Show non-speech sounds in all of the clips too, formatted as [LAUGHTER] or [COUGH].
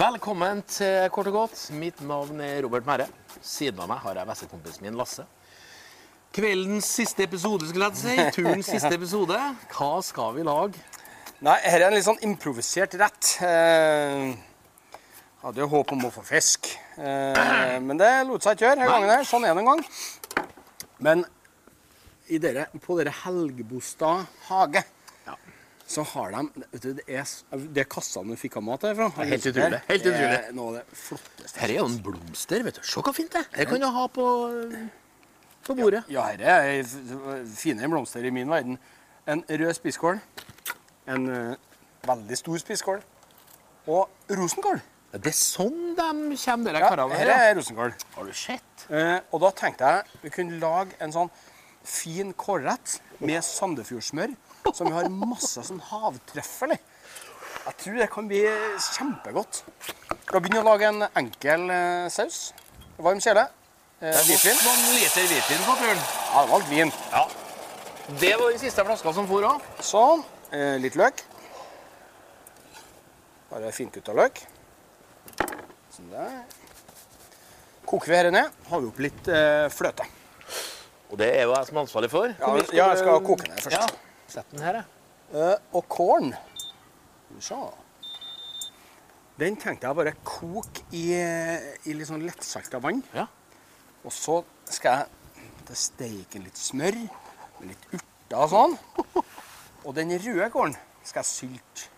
Velkommen til Kort og godt. Mitt navn er Robert Merre. Siden av meg har jeg bestekompisen min Lasse. Kveldens siste episode, skulle jeg si. Turens siste episode. Hva skal vi lage? Nei, her er en litt sånn improvisert rett. Eh, hadde jo håp om å få fisk, eh, men det lot seg ikke gjøre denne gangen. her. Sånn er det en gang. Men i dere, på dere Helgebostad hage Ja. så har de vet du, Det er, det er kassene du fikk av mat herfra. er helt utrolig, helt Det utrolig. er noe av det flotteste. Her er jo en blomster. vet du. Se hva fint det er. Det kan du ha på, på bordet. Ja, her er f- fine blomster i min verden. En rød spisskål, en uh, veldig stor spisskål og rosenkål. Ja, Det er sånn de kommer, de Ja, karene her er rosenkål. Har du sett? Uh, og da tenkte jeg vi kunne lage en sånn fin kålrett med Sandefjordsmør, som vi har masse sånn havtrøffel i. Jeg tror det kan bli kjempegodt. Da begynner vi å lage en enkel eh, saus. Varm kjele. Eh, hvitvin. Noen liter hvitvin på turen. Ja, det var vin. Ja. Det var den siste flaska som for òg. Sånn. Eh, litt løk. Bare finkutta løk. Sånn der. Koker vi dette ned, har vi opp litt eh, fløte. Og det er jo jeg som er ansvarlig for. Ja, Hvor ja, jeg skal koke ned først. Ja. Sett den her, jeg. Eh, og kålen Skal. Den tenkte jeg bare koke i, i litt sånn lettsalta vann. Ja. Og så skal jeg til steiken litt smør med litt urter og sånn. Og den røde kålen skal jeg sylte.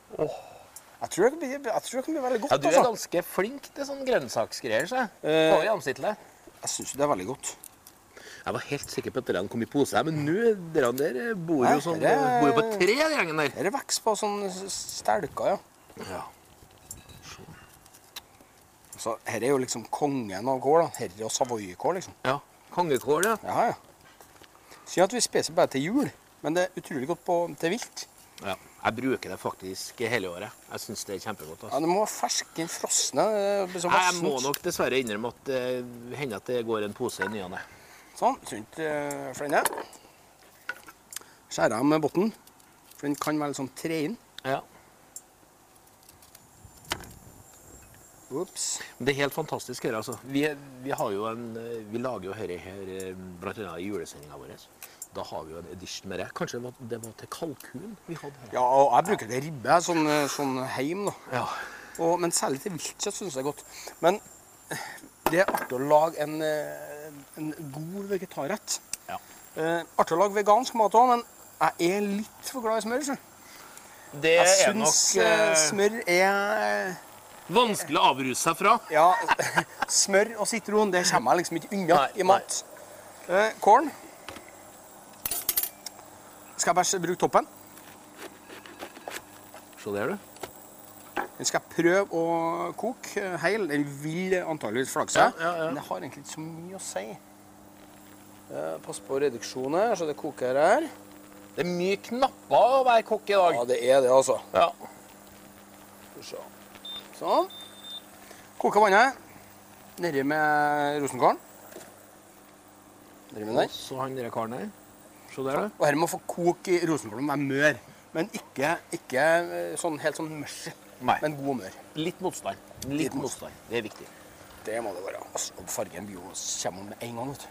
Jeg tror det kan bli, jeg tror det kan bli veldig Ja, du er altså. ganske flink til sånn grønnsaksgreier, så jeg. Eh, det. Jeg syns det er veldig godt. Jeg var helt sikker på at dere kom i pose, her, men nå dere der bor jo sånn, det bor jo på tre, den gjengen der. Dette vokser på sånn stelker, ja. Ja. Så her er jo liksom kongen av kål. da. Her er jo savoykål, liksom. ja. Kongekål, ja. Ja, ja. Synd at vi spiser bare til jul, men det er utrolig godt på, til vilt. ja. Jeg bruker det faktisk hele året. Jeg syns det er kjempegodt. Ja, Altså. Det må være fersk inn frosne. Nei, Jeg må nok dessverre innrømme at det hender at det går en pose i ny og ne. Sånn, Sunt uh, flenne. Skjærer av med bunnen, for den kan være litt sånn tre inn. Ja. Men Det er helt fantastisk her, altså. Vi, vi, har jo en, vi lager jo dette her eh, blant i julesendinga vår. Da har vi jo en edition med det. Kanskje det var, det var til kalkun vi hadde her. Ja, og jeg bruker det ribbe sånn, eh, sånn heim, da. Ja. Og, men særlig til viltkjøtt syns jeg er godt. Men eh, det er artig å lage en, en god vegetarrett. Ja. Eh, artig å lage vegansk mat òg, men jeg er litt for glad i smør. Ikke? Det Jeg syns nok smør er vanskelig å avruse seg fra. Ja, [LAUGHS] smør og sitron, det kommer jeg liksom ikke unna i mat. Eh, kålen. Skal jeg bare bruke toppen? Se der, du. Den skal jeg prøve å koke hel. Den vil antageligvis flagge seg, Ja, ja, ja. men det har egentlig ikke så mye å si. Eh, pass på reduksjoner, så det koker her. Det er mye knapper å være kokk i dag. Ja, det er det, altså. Ja. Skal vi se. Sånn. Koker vannet nedi med rosenkålen. Nedi med den. Så han der karen her. Se der, du. Og her må få koke i rosenkålen være mør. Men ikke, ikke eh, sånn helt sånn mushy, men god og mør. Litt motstand. Litt Litt motstand. Det er viktig. Det må det være. Altså, fargen blir jo kommer med en gang. vet du.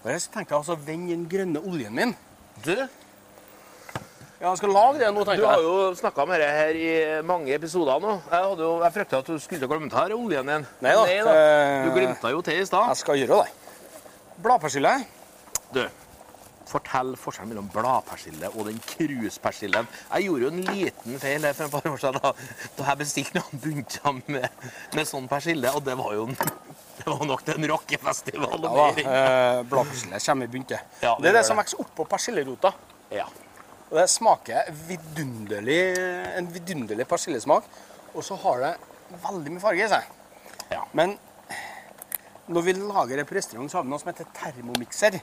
Og jeg tenkte altså altså vende den grønne oljen min. Du, Ja, jeg skal lage det nå, du har jo snakka med dette her i mange episoder nå. Jeg, hadde jo, jeg frykta at du skulle glemme her oljen din. Nei da, eh, Du glimta jo til i stad. Jeg skal gjøre det. Bladpersille. Du, fortell forskjellen mellom bladpersille og den kruspersillen. Jeg gjorde jo en liten feil for et par år siden da, da jeg bestilte noen bunter med, med sånn persille, og det var jo en, [LAUGHS] det var nok til en rockefestival. Ja da, eh, Bladpersille kommer i bunte. Ja, det det er det det som vokser oppå persillerota. Ja. Og det smaker vidunderlig, en vidunderlig persillesmak. Og så har det veldig mye farge i seg. Ja. Men når vi lager det på restaurant, så har vi noe som heter termomikser.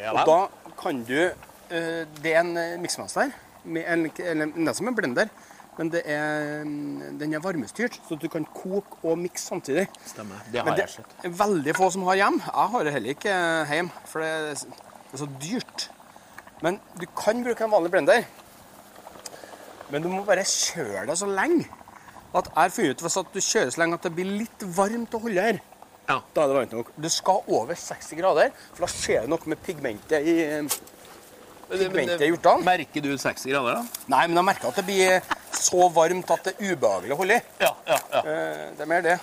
Ja, Og da kan du eh, Det er en eh, en, eller, det er som en blender, men det er, mm, den er varmestyrt, så du kan koke og mikse samtidig. Stemmer. Det Men har det jeg sett. er veldig få som har hjem. Jeg har det heller ikke hjem, for det er så dyrt. Men du kan bruke en vanlig blender. Men du må bare kjøre det så lenge. At jeg funnet ut hvis at du kjører så lenge at det blir litt varmt å holde her, Ja. da er det varmt nok. Du skal over 60 grader, for da skjer det noe med pigmentet i pigmentet i hjortene. Merker du 60 grader, da? Nei, men jeg merker at det blir så varmt at det er ubehagelig å holde i. Ja, ja, ja. Eh, Det er mer det.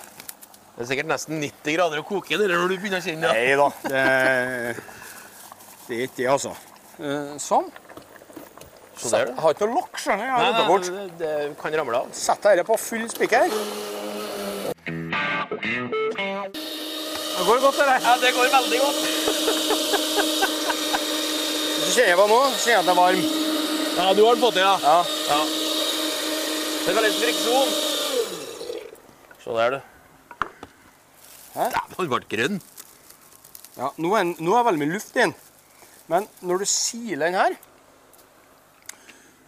Det er sikkert nesten 90 grader å koke det når du begynner å kjenne det. Nei da. Det, det er ikke det, altså. Eh, Sånn. Så der, Jeg har ikke noe lokk, skjønner du. Jeg har det, det kan ramle av. Setter dette på full spiker. Det går godt, eller? Ja, det går veldig godt. Hvis du kjenner på nå, kjenner jeg at det er varm. Ja, du har den fått til, ja. Ja. ja. Det kalles friksjon. Se der, du. Hæ? Dæven, den ble grønn. Ja, nå er, nå er veldig mye luft i den. Men når du siler den her,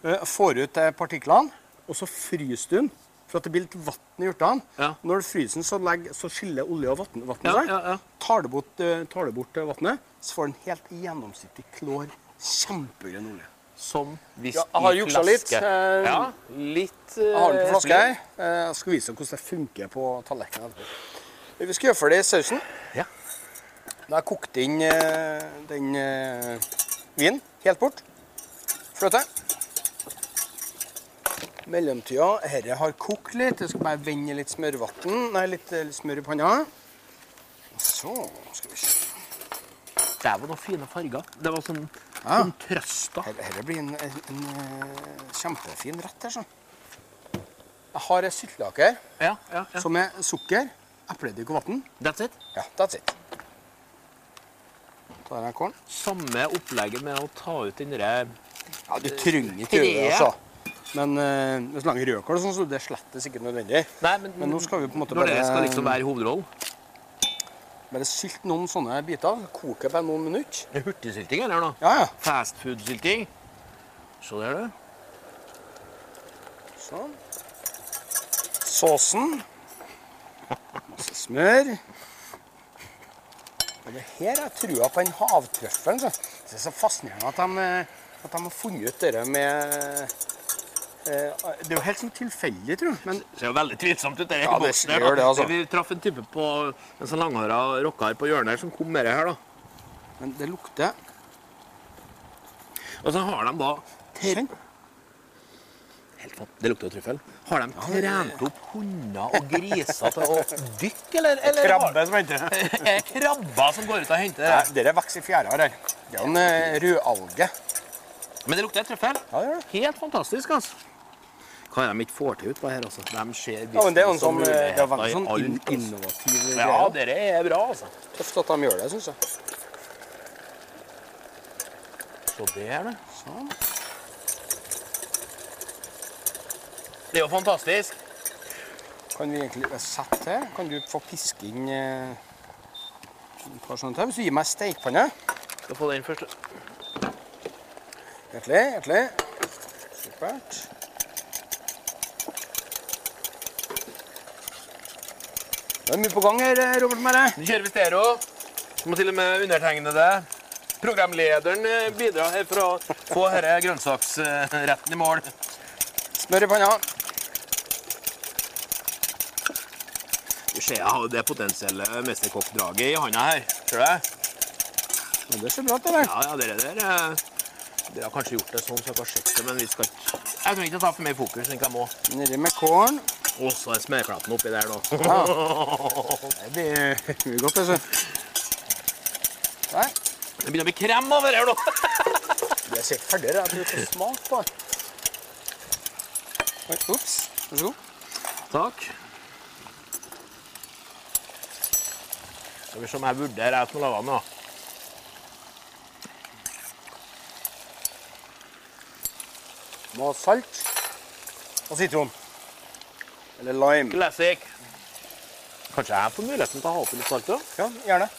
eh, får ut eh, partiklene, og så fryser du den, for at det blir litt vann i hjortene. Ja. Når du fryser den, så, legger, så skiller olje og vann seg. ja, ja. Tar du bort, eh, tar du bort eh, vannet, så får du en helt gjennomsiktig, klår, kjempegrønn olje. Som hvis Ja, jeg har juksa litt, eh, Ja, litt Jeg har den på flaske eh, her. Eh, Jeg skal vise deg hvordan det funker på tallerkenen. Vi skal gjøre ferdig sausen. Da jeg kokt inn eh, den eh, vinen helt bort. Fløte. Mellomtida Dette har kokt litt. Jeg skal bare vende litt smørvann. Nei, litt, eh, litt smør i panna. Så skal vi se. Det var noen fine farger. Det var sånn Ja. kontraster. Her- her blir en, en, en kjempefin rett her, sånn. Jeg har et syltelake Ja, ja, ja. som er sukker, epleddik og vann. That's it. Ja, that's it. Tar den kålen. Samme opplegget med å ta ut den derre Ja, du trenger ikke gjøre det, altså. Men hvis så lenge rødkål sånn, så det er slett ikke nødvendig. Nei, men, Men nå skal vi på en måte Når bare- det skal liksom være hovedrollen. Bare sylt noen sånne biter. Koke på noen minutter. Det er hurtigsylting eller noe? Ja, ja. Fast food-sylting. Se der, du. Sånn. Såsen. Masse smør. Og det her er trua på den havtrøffelen. Så. Det er så fascinerende at de, eh, at de har funnet ut det med eh, Det er jo helt sånn tilfeldig, tror jeg. Men Det ser jo veldig tvilsomt ut. der Ja, det gjør det, altså. Vi traff en type på en sånn langhåra rocker på hjørnet her som kom med det her. da. Men det lukter Og så har de da Kjenn. Helt fatt, Det lukter jo trøffel. Har de trent opp hunder og griser til å [LAUGHS] dykke, eller? eller Krabbe som henter det. [LAUGHS] Er det krabber som går ut og henter Nei, det? Vokser i fjæra her. Det er en eh, rødalge. Men det lukter trøffel. Ja, det det. Helt fantastisk, altså. Hva er de ikke får til ut på her, altså? De ser Ja, men det er jo sånn, eh, det er veldig sånn altså. innovativ Ja, greie. dere er bra, altså. Tøft at de gjør det, syns jeg. Så der, det. Sånn. Det er jo fantastisk. Kan vi egentlig sette til? Kan du få piske inn eh, et par sånne til? Hvis du gir meg stekepanne. Skal få den først. Hjertelig, hjertelig. Supert. Det er mye på gang her, eh, Robert Mære. Nå kjører vi stereo. Må til og med undertegnede programlederen bidrar bidra her for å få denne grønnsaksretten i mål. Smør i panna. Ser har det potensielle mesterkokkdraget i hånda her. Tror det? Ja, det ser bra ut, det. Ja, ja, dere der eh, Dere har kanskje gjort det sånn, så jeg har sjekke det, men vi skal ikke Jeg trenger ikke å ta for mer fokus enn jeg må. Nedi med kålen. Og så er smørklatten oppi der, da. Ja. [LAUGHS] Det blir mye godt, altså. Der. Det begynner å bli krem over her, da. Det er sikkert ferdig. Jeg tror får smak på det. Ops. Vær så god. Takk. Skal vi se om jeg vurderer jeg som lager den, da. Må ha salt og sitron. Eller lime. Classic. Kanskje jeg får muligheten til å ha oppi litt salt òg? Ja, gjerne.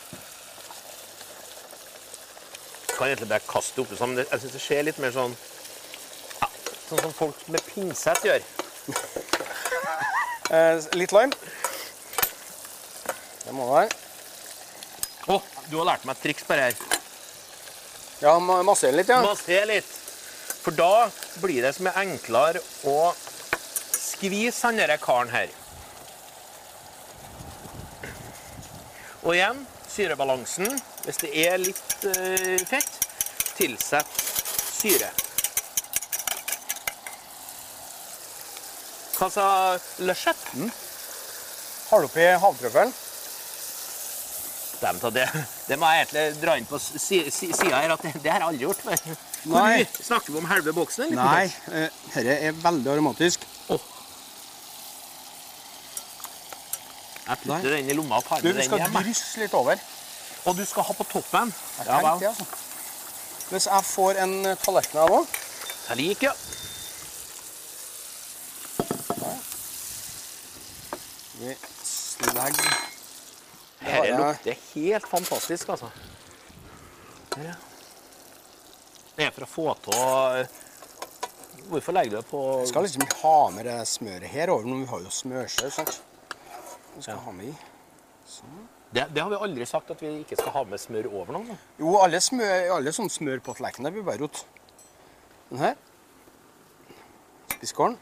Kan egentlig bare kaste det oppi sammen. Jeg syns det ser litt mer sånn Ja, Sånn som folk med pinsett gjør. Eh, litt lime. Det må være. Du har lært meg et triks på det her. Ja, ma- massere litt, ja. Massere litt. For da blir det som er enklere å skvise han denne karen her. Og igjen, syrebalansen. Hvis det er litt uh, fett, tilsett syre. Hva sa Le Mm. Har du oppi havtrøffelen? Dem ta det, det må jeg egentlig dra inn på si, si, sida her, at det, det har jeg aldri gjort. før. hvor mye? Snakker vi om halve boksen? eller? Nei, eh, dette er veldig aromatisk. Oh. Jeg putter den i lomma og Du, vi den skal hjem. jeg. drysse litt over. Og du skal ha på toppen? Jeg Ja tenkte altså. Hvis jeg får en eh, tallerken her òg liker ja. Vi legger Dette jeg- lukter helt fantastisk, altså. Ja. Det er for å få til Hvorfor legger du det på Vi skal liksom ha med det smøret her over, men vi har jo smørsaus. sånn. Vi skal ha med i. det, det har vi aldri sagt at vi ikke skal ha med smør over noe. Jo, alle, smør, alle sånne smør på tallerkenen blir bare rot. Den her. Spisskålen.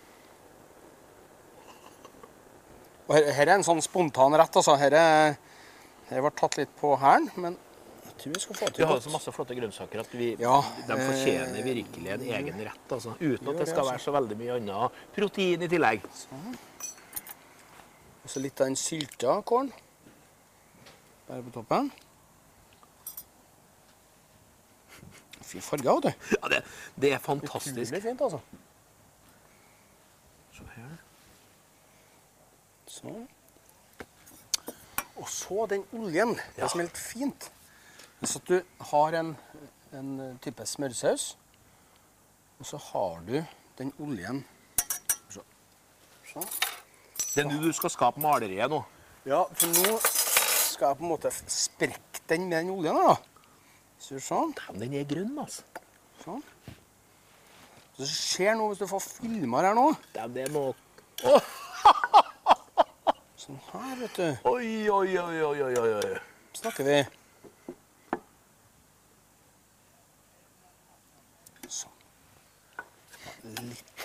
Og her, her er en sånn spontan rett, altså. Her, er, her var tatt litt på hælen, men jeg tror vi skal få til Vi har jo så masse flotte grønnsaker at vi, Ja, de fortjener eh, virkelig en egen rett. Altså, uten at det det, skal altså. være så veldig mye annet protein i tillegg. Og så litt av den sylta kålen. Bare på toppen. Fin farge, av du. Ja, det, det er fantastisk. Utrolig fint, altså. Se her. Sånn. Og så den oljen. Det Ja. som er fint. Hvis at du har en, en type smørsaus, og så har du den oljen Så. så. Det er nå du skal skape maleriet nå. Ja, for nå skal jeg på en måte sprekke den med den oljen da. Så du sånn. Den er grønn, altså. Sånn. Så det skjer noe hvis du får filma her nå. Det er noe [LAUGHS] Sånn her, vet du. Oi, oi, oi, oi, oi, oi. snakker vi. Sånn. Litt.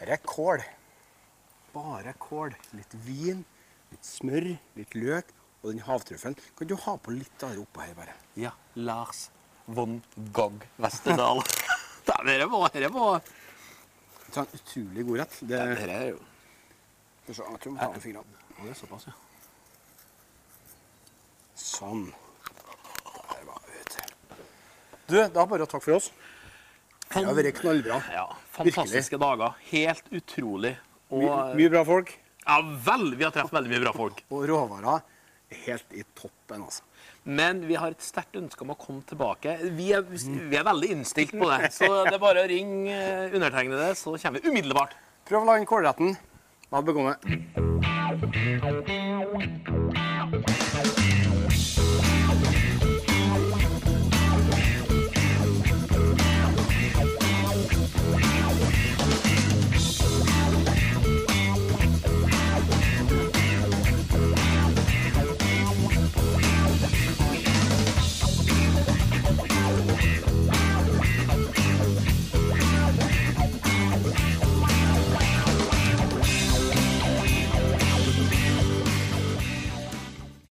Her er kål. Bare kål. Litt vin, litt smør, litt løk og den havtrøffelen. Kan du ha på litt av det oppå her, bare? Ja, Lars von Gogh Westerdal. Dette var, dette var Det er en utrolig god rett. Det, Dette er jo Skal vi se, jeg tror vi den med fingrene. Det er såpass, ja. Sånn. Der var vi, ute. du. Da bare takk for oss. Det har vært knallbra. ja. Fantastiske dager. Helt utrolig. Og mye, mye bra folk. ja, vel, vi har truffet veldig mye bra folk. [LAUGHS] Og råvarer er helt i toppen, altså. Men vi har et sterkt ønske om å komme tilbake. Vi er, vi er veldig innstilt på det. Så det er bare å ringe undertegnede, så kommer vi umiddelbart. Prøv å lage den kålretten. Vel bekomme.